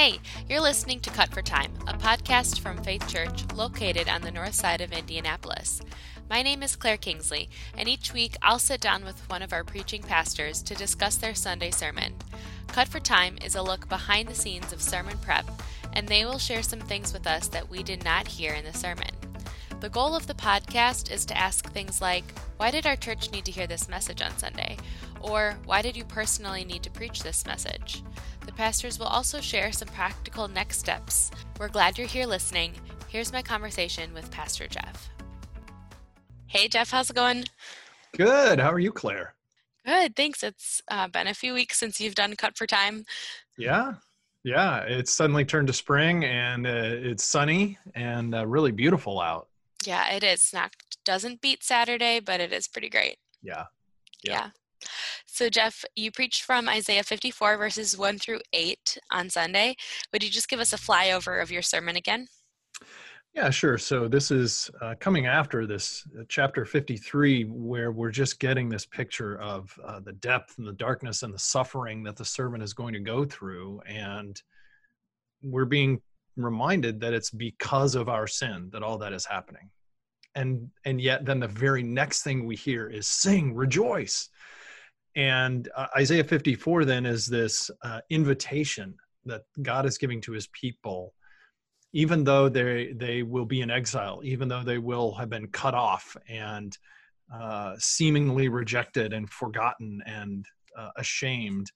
Hey, you're listening to Cut for Time, a podcast from Faith Church located on the north side of Indianapolis. My name is Claire Kingsley, and each week I'll sit down with one of our preaching pastors to discuss their Sunday sermon. Cut for Time is a look behind the scenes of sermon prep, and they will share some things with us that we did not hear in the sermon. The goal of the podcast is to ask things like Why did our church need to hear this message on Sunday? Or Why did you personally need to preach this message? Pastors will also share some practical next steps. We're glad you're here listening. Here's my conversation with Pastor Jeff. Hey, Jeff, how's it going? Good. How are you, Claire? Good, thanks. It's uh, been a few weeks since you've done Cut for Time. Yeah, yeah. It's suddenly turned to spring and uh, it's sunny and uh, really beautiful out. Yeah, it is. Not doesn't beat Saturday, but it is pretty great. Yeah. Yeah. yeah. So, Jeff, you preached from Isaiah 54, verses 1 through 8 on Sunday. Would you just give us a flyover of your sermon again? Yeah, sure. So, this is uh, coming after this uh, chapter 53, where we're just getting this picture of uh, the depth and the darkness and the suffering that the servant is going to go through. And we're being reminded that it's because of our sin that all that is happening. And, and yet, then the very next thing we hear is sing, rejoice and uh, Isaiah 54 then is this uh, invitation that God is giving to his people, even though they, they will be in exile, even though they will have been cut off and uh, seemingly rejected and forgotten and uh, ashamed.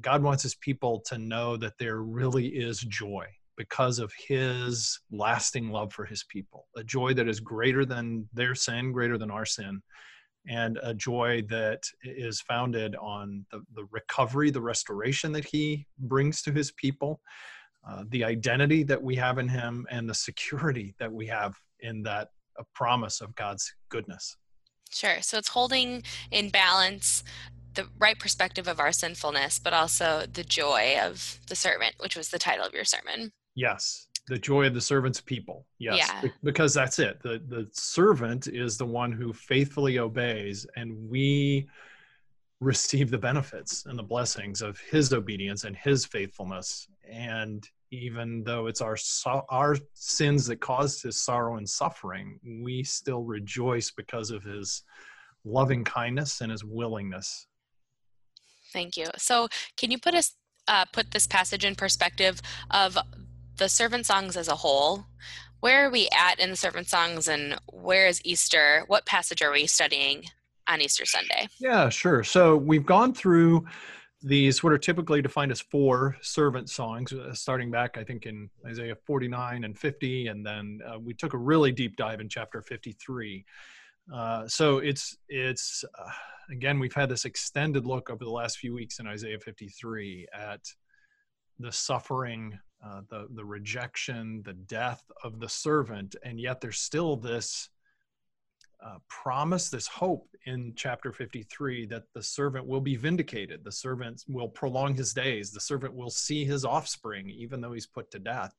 God wants his people to know that there really is joy because of his lasting love for his people, a joy that is greater than their sin, greater than our sin and a joy that is founded on the, the recovery, the restoration that he brings to his people, uh, the identity that we have in him, and the security that we have in that a promise of God's goodness. Sure. So it's holding in balance the right perspective of our sinfulness, but also the joy of the servant, which was the title of your sermon. Yes the joy of the servant's people. Yes yeah. because that's it. The the servant is the one who faithfully obeys and we receive the benefits and the blessings of his obedience and his faithfulness. And even though it's our our sins that caused his sorrow and suffering we still rejoice because of his loving kindness and his willingness. Thank you. So can you put us uh, put this passage in perspective of the servant songs as a whole, where are we at in the servant songs and where is Easter? What passage are we studying on Easter Sunday? Yeah, sure. So we've gone through these what are typically defined as four servant songs uh, starting back i think in isaiah 49 and 50 and then uh, we took a really deep dive in chapter 53 uh, so it's it's uh, again we've had this extended look over the last few weeks in isaiah 53 at the suffering uh, the the rejection, the death of the servant, and yet there's still this uh, promise, this hope in chapter 53 that the servant will be vindicated. The servant will prolong his days. The servant will see his offspring, even though he's put to death.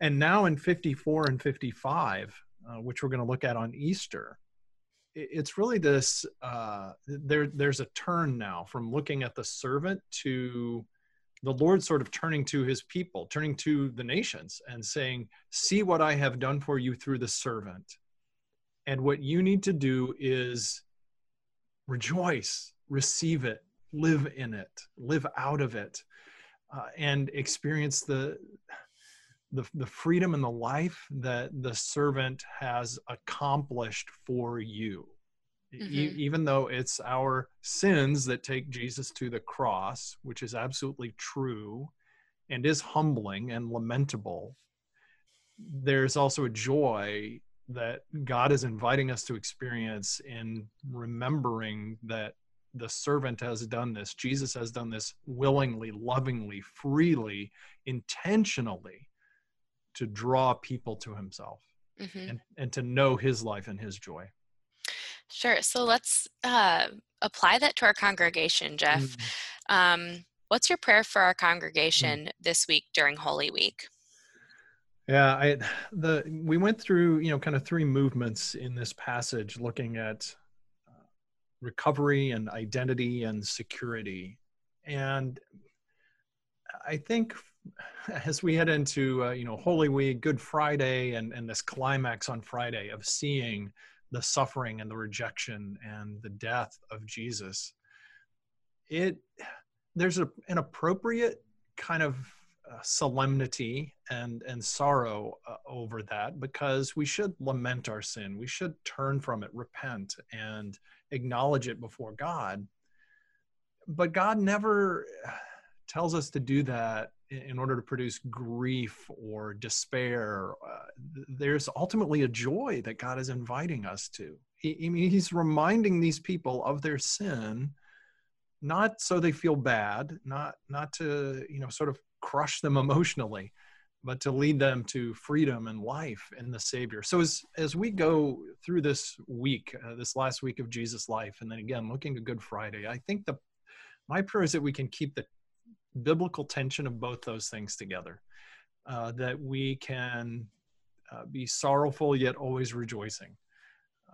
And now in 54 and 55, uh, which we're going to look at on Easter, it's really this uh, there there's a turn now from looking at the servant to the Lord sort of turning to his people, turning to the nations and saying, See what I have done for you through the servant. And what you need to do is rejoice, receive it, live in it, live out of it, uh, and experience the, the, the freedom and the life that the servant has accomplished for you mm-hmm. e- even though it's our sins that take Jesus to the cross, which is absolutely true and is humbling and lamentable, there's also a joy that God is inviting us to experience in remembering that the servant has done this. Jesus has done this willingly, lovingly, freely, intentionally to draw people to himself mm-hmm. and, and to know his life and his joy. Sure. So let's uh, apply that to our congregation, Jeff. Mm-hmm. Um, what's your prayer for our mm. congregation mm-hmm. this week during Holy Week? Yeah, I the we went through you know kind of three movements in this passage, looking at uh, recovery and identity and security, and I think as we head into uh, you know Holy Week, Good Friday, and and this climax on Friday of seeing the suffering and the rejection and the death of Jesus, it there's a, an appropriate kind of uh, solemnity and and sorrow uh, over that because we should lament our sin. We should turn from it repent and acknowledge it before god. But god never tells us to do that in order to produce grief or despair. Uh, there's ultimately a joy that God is inviting us to. He, I mean, He's reminding these people of their sin, not so they feel bad, not not to you know sort of crush them emotionally, but to lead them to freedom and life in the Savior. So as as we go through this week, uh, this last week of Jesus' life, and then again looking to Good Friday, I think the my prayer is that we can keep the biblical tension of both those things together. Uh, that we can uh, be sorrowful yet always rejoicing.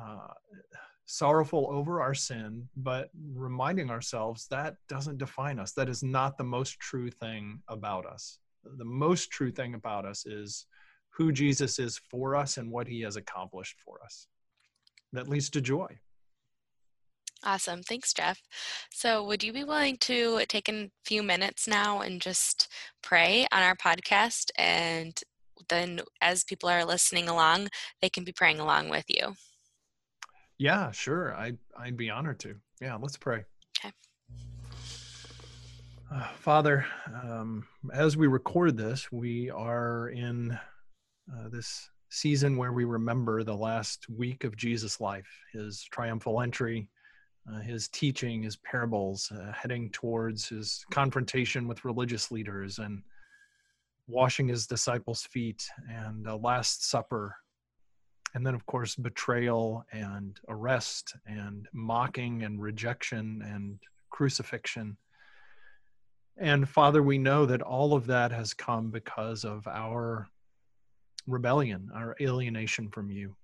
Uh, sorrowful over our sin, but reminding ourselves that doesn't define us. That is not the most true thing about us. The most true thing about us is who Jesus is for us and what he has accomplished for us. That leads to joy. Awesome. Thanks, Jeff. So, would you be willing to take a few minutes now and just pray on our podcast? And then, as people are listening along, they can be praying along with you. Yeah, sure. I, I'd be honored to. Yeah, let's pray. Okay. Uh, Father, um, as we record this, we are in uh, this season where we remember the last week of Jesus' life, his triumphal entry uh, his teaching, his parables, uh, heading towards his confrontation with religious leaders and washing his disciples' feet and a Last Supper. And then, of course, betrayal and arrest and mocking and rejection and crucifixion. And Father, we know that all of that has come because of our rebellion, our alienation from you.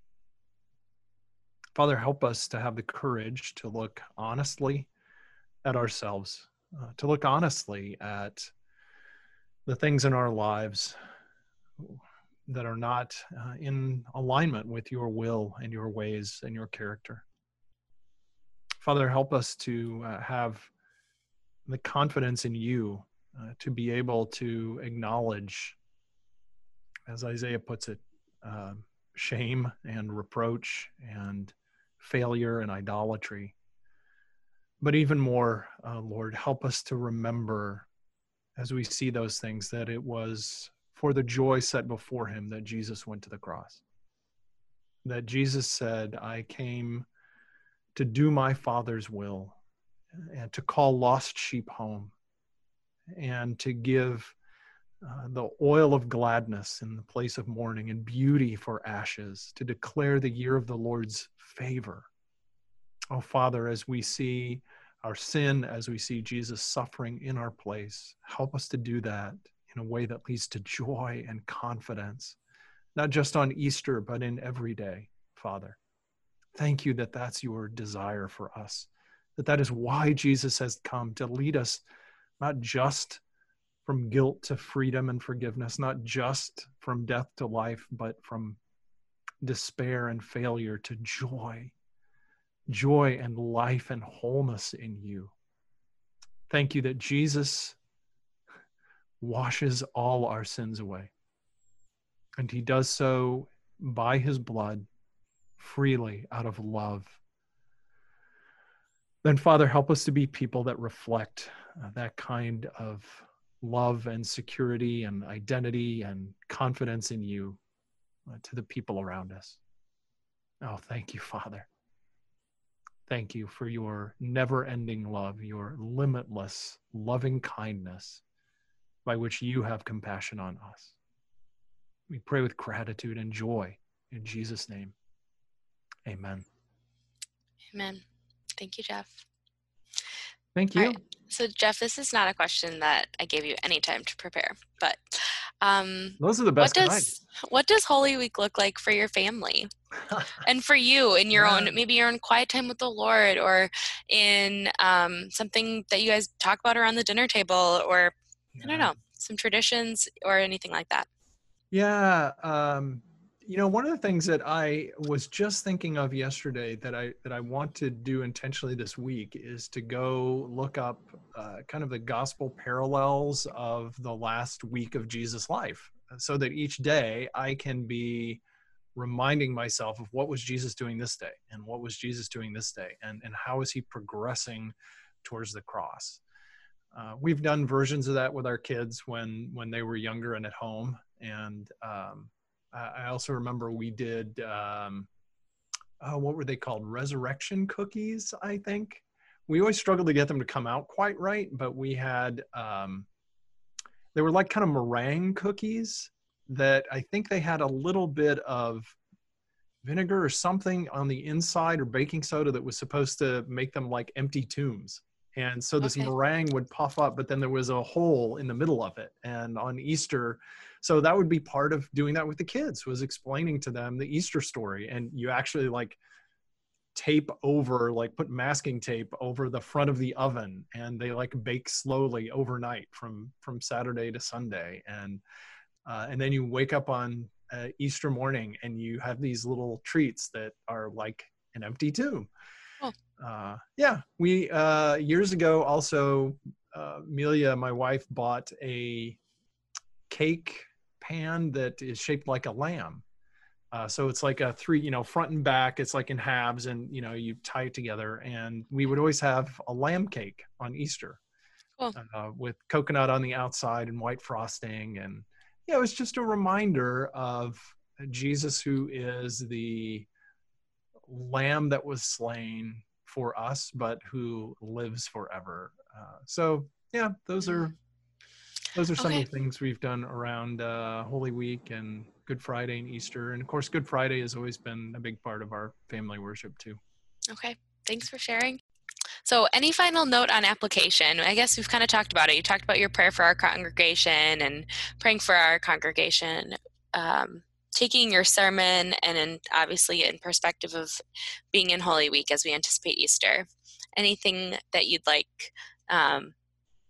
Father, help us to have the courage to look honestly at ourselves, uh, to look honestly at the things in our lives that are not uh, in alignment with your will and your ways and your character. Father, help us to uh, have the confidence in you uh, to be able to acknowledge, as Isaiah puts it, uh, shame and reproach and failure and idolatry. But even more, uh, Lord, help us to remember as we see those things that it was for the joy set before him that Jesus went to the cross. That Jesus said, I came to do my Father's will and to call lost sheep home and to give uh, the oil of gladness in the place of mourning and beauty for ashes, to declare the year of the Lord's favor. Oh, Father, as we see our sin, as we see Jesus suffering in our place, help us to do that in a way that leads to joy and confidence, not just on Easter, but in every day, Father. Thank you that that's your desire for us, that that is why Jesus has come to lead us not just from guilt to freedom and forgiveness, not just from death to life, but from despair and failure to joy, joy and life and wholeness in you. Thank you that Jesus washes all our sins away. And he does so by his blood freely out of love. Then, Father, help us to be people that reflect uh, that kind of love and security and identity and confidence in you uh, to the people around us. Oh, thank you, Father. Thank you for your never ending love, your limitless loving kindness by which you have compassion on us. We pray with gratitude and joy in Jesus' name. Amen. Amen. Thank you, Jeff. Thank you. Right. So, Jeff, this is not a question that I gave you any time to prepare, but um, those are the best. What does what does Holy Week look like for your family, and for you in your yeah. own maybe your own quiet time with the Lord, or in um, something that you guys talk about around the dinner table, or yeah. I don't know. some traditions or anything like that? Yeah, um, you know, one of the things that I was just thinking of yesterday that I that I want to do intentionally this week is to go look up uh, kind of the gospel parallels of the last week of Jesus' life, so that each day I can be reminding myself of what was Jesus doing this day and what was Jesus doing this day and and how is he progressing towards the cross. Uh, we've done versions of that with our kids when when they were younger and at home, and um, I also remember we did um, oh, what were they called? Resurrection cookies, I think. We always struggled to get them to come out quite right, but we had um, they were like kind of meringue cookies that I think they had a little bit of vinegar or something on the inside or baking soda that was supposed to make them like empty tombs. And so this okay. meringue would puff up, but then there was a hole in the middle of it. And on Easter, so that would be part of doing that with the kids was explaining to them the easter story and you actually like tape over like put masking tape over the front of the oven and they like bake slowly overnight from from saturday to sunday and uh, and then you wake up on uh, easter morning and you have these little treats that are like an empty tomb. Uh, yeah we uh, years ago also uh, amelia my wife bought a cake pan that is shaped like a lamb. Uh, so it's like a three, you know, front and back. It's like in halves, and you know, you tie it together. And we would always have a lamb cake on Easter, cool. uh, with coconut on the outside and white frosting. And yeah, it was just a reminder of Jesus, who is the lamb that was slain for us, but who lives forever. Uh, so yeah, those are those are some okay. of the things we've done around uh, Holy Week and Good Friday and Easter. And of course, Good Friday has always been a big part of our family worship too. Okay. Thanks for sharing. So, any final note on application? I guess we've kind of talked about it. You talked about your prayer for our congregation and praying for our congregation. Um, taking your sermon and in, obviously in perspective of being in Holy Week as we anticipate Easter. Anything that you'd like um,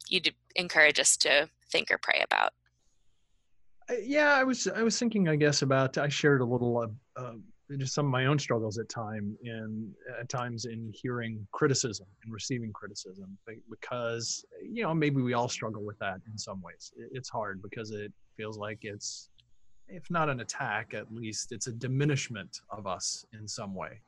you'd encourage us to think or pray about? Yeah, I was I was thinking, I guess, about I shared a little uh, just some of my own struggles at time in at times in hearing criticism and receiving criticism because you know maybe we all struggle with that in some ways. It's hard because it feels like it's if not an attack, at least it's a diminishment of us in some way.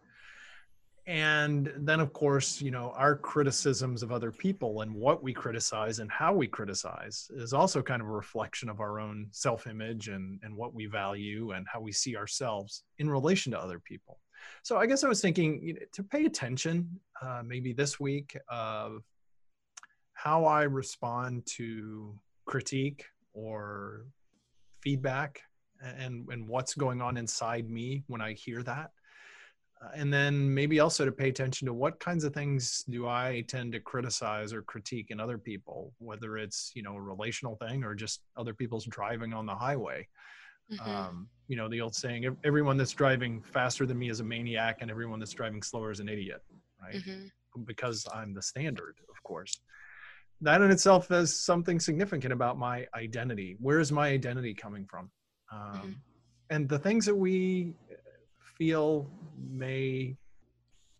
And then of course you know our criticisms of other people and what we criticize and how we criticize is also kind of a reflection of our own self-image and and what we value and how we see ourselves in relation to other people. So i guess i was thinking you know, to pay attention uh, maybe this week of how i respond to critique or feedback and and what's going on inside me when i hear that uh, and then maybe also to pay attention to what kinds of things do I tend to criticize or critique in other people, whether it's you know a relational thing or just other people's driving on the highway. Mm-hmm. Um, you know the old saying: everyone that's driving faster than me is a maniac, and everyone that's driving slower is an idiot, right? Mm-hmm. Because I'm the standard, of course. That in itself is something significant about my identity. Where is my identity coming from? Um, mm-hmm. And the things that we feel may,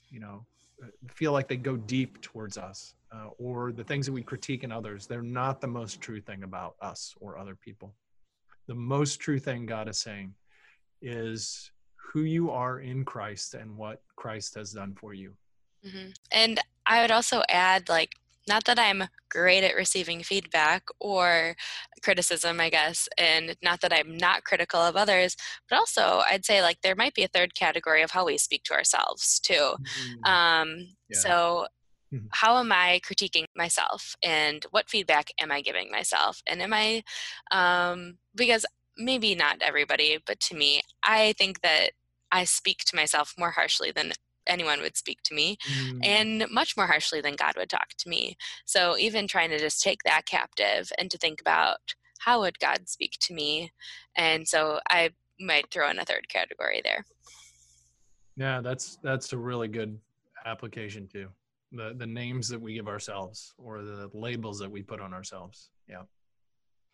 you know, uh, feel like they go deep towards us, uh, or the things that we critique in others, they're not the most true thing about us or other people. The most true thing God is saying is who you are in Christ and what Christ has done for you. Mm-hmm. And I would also add, like, not that I'm great at receiving feedback or criticism, I guess, and not that I'm not critical of others, but also I'd say like there might be a third category of how we speak to ourselves too. Mm. Um, yeah. So, mm-hmm. how am I critiquing myself, and what feedback am I giving myself, and am I, um, because maybe not everybody, but to me, I think that I speak to myself more harshly than anyone would speak to me mm. and much more harshly than God would talk to me. So even trying to just take that captive and to think about how would God speak to me? And so I might throw in a third category there. Yeah, that's that's a really good application too. The the names that we give ourselves or the labels that we put on ourselves. Yeah.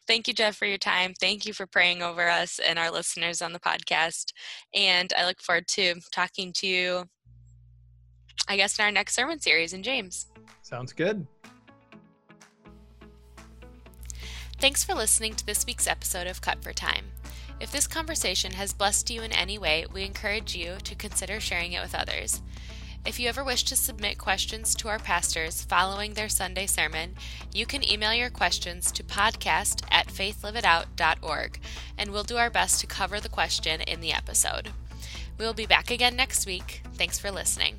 thank you, Jeff, for your time. Thank you for praying over us and our listeners on the podcast. And I look forward to talking to you, I guess, in our next sermon series in James. Sounds good. Thanks for listening to this week's episode of Cut for Time. If this conversation has blessed you in any way, we encourage you to consider sharing it with others. If you ever wish to submit questions to our pastors following their Sunday sermon, you can email your questions to podcast at faithliveitout.org, and we'll do our best to cover the question in the episode. We will be back again next week. Thanks for listening.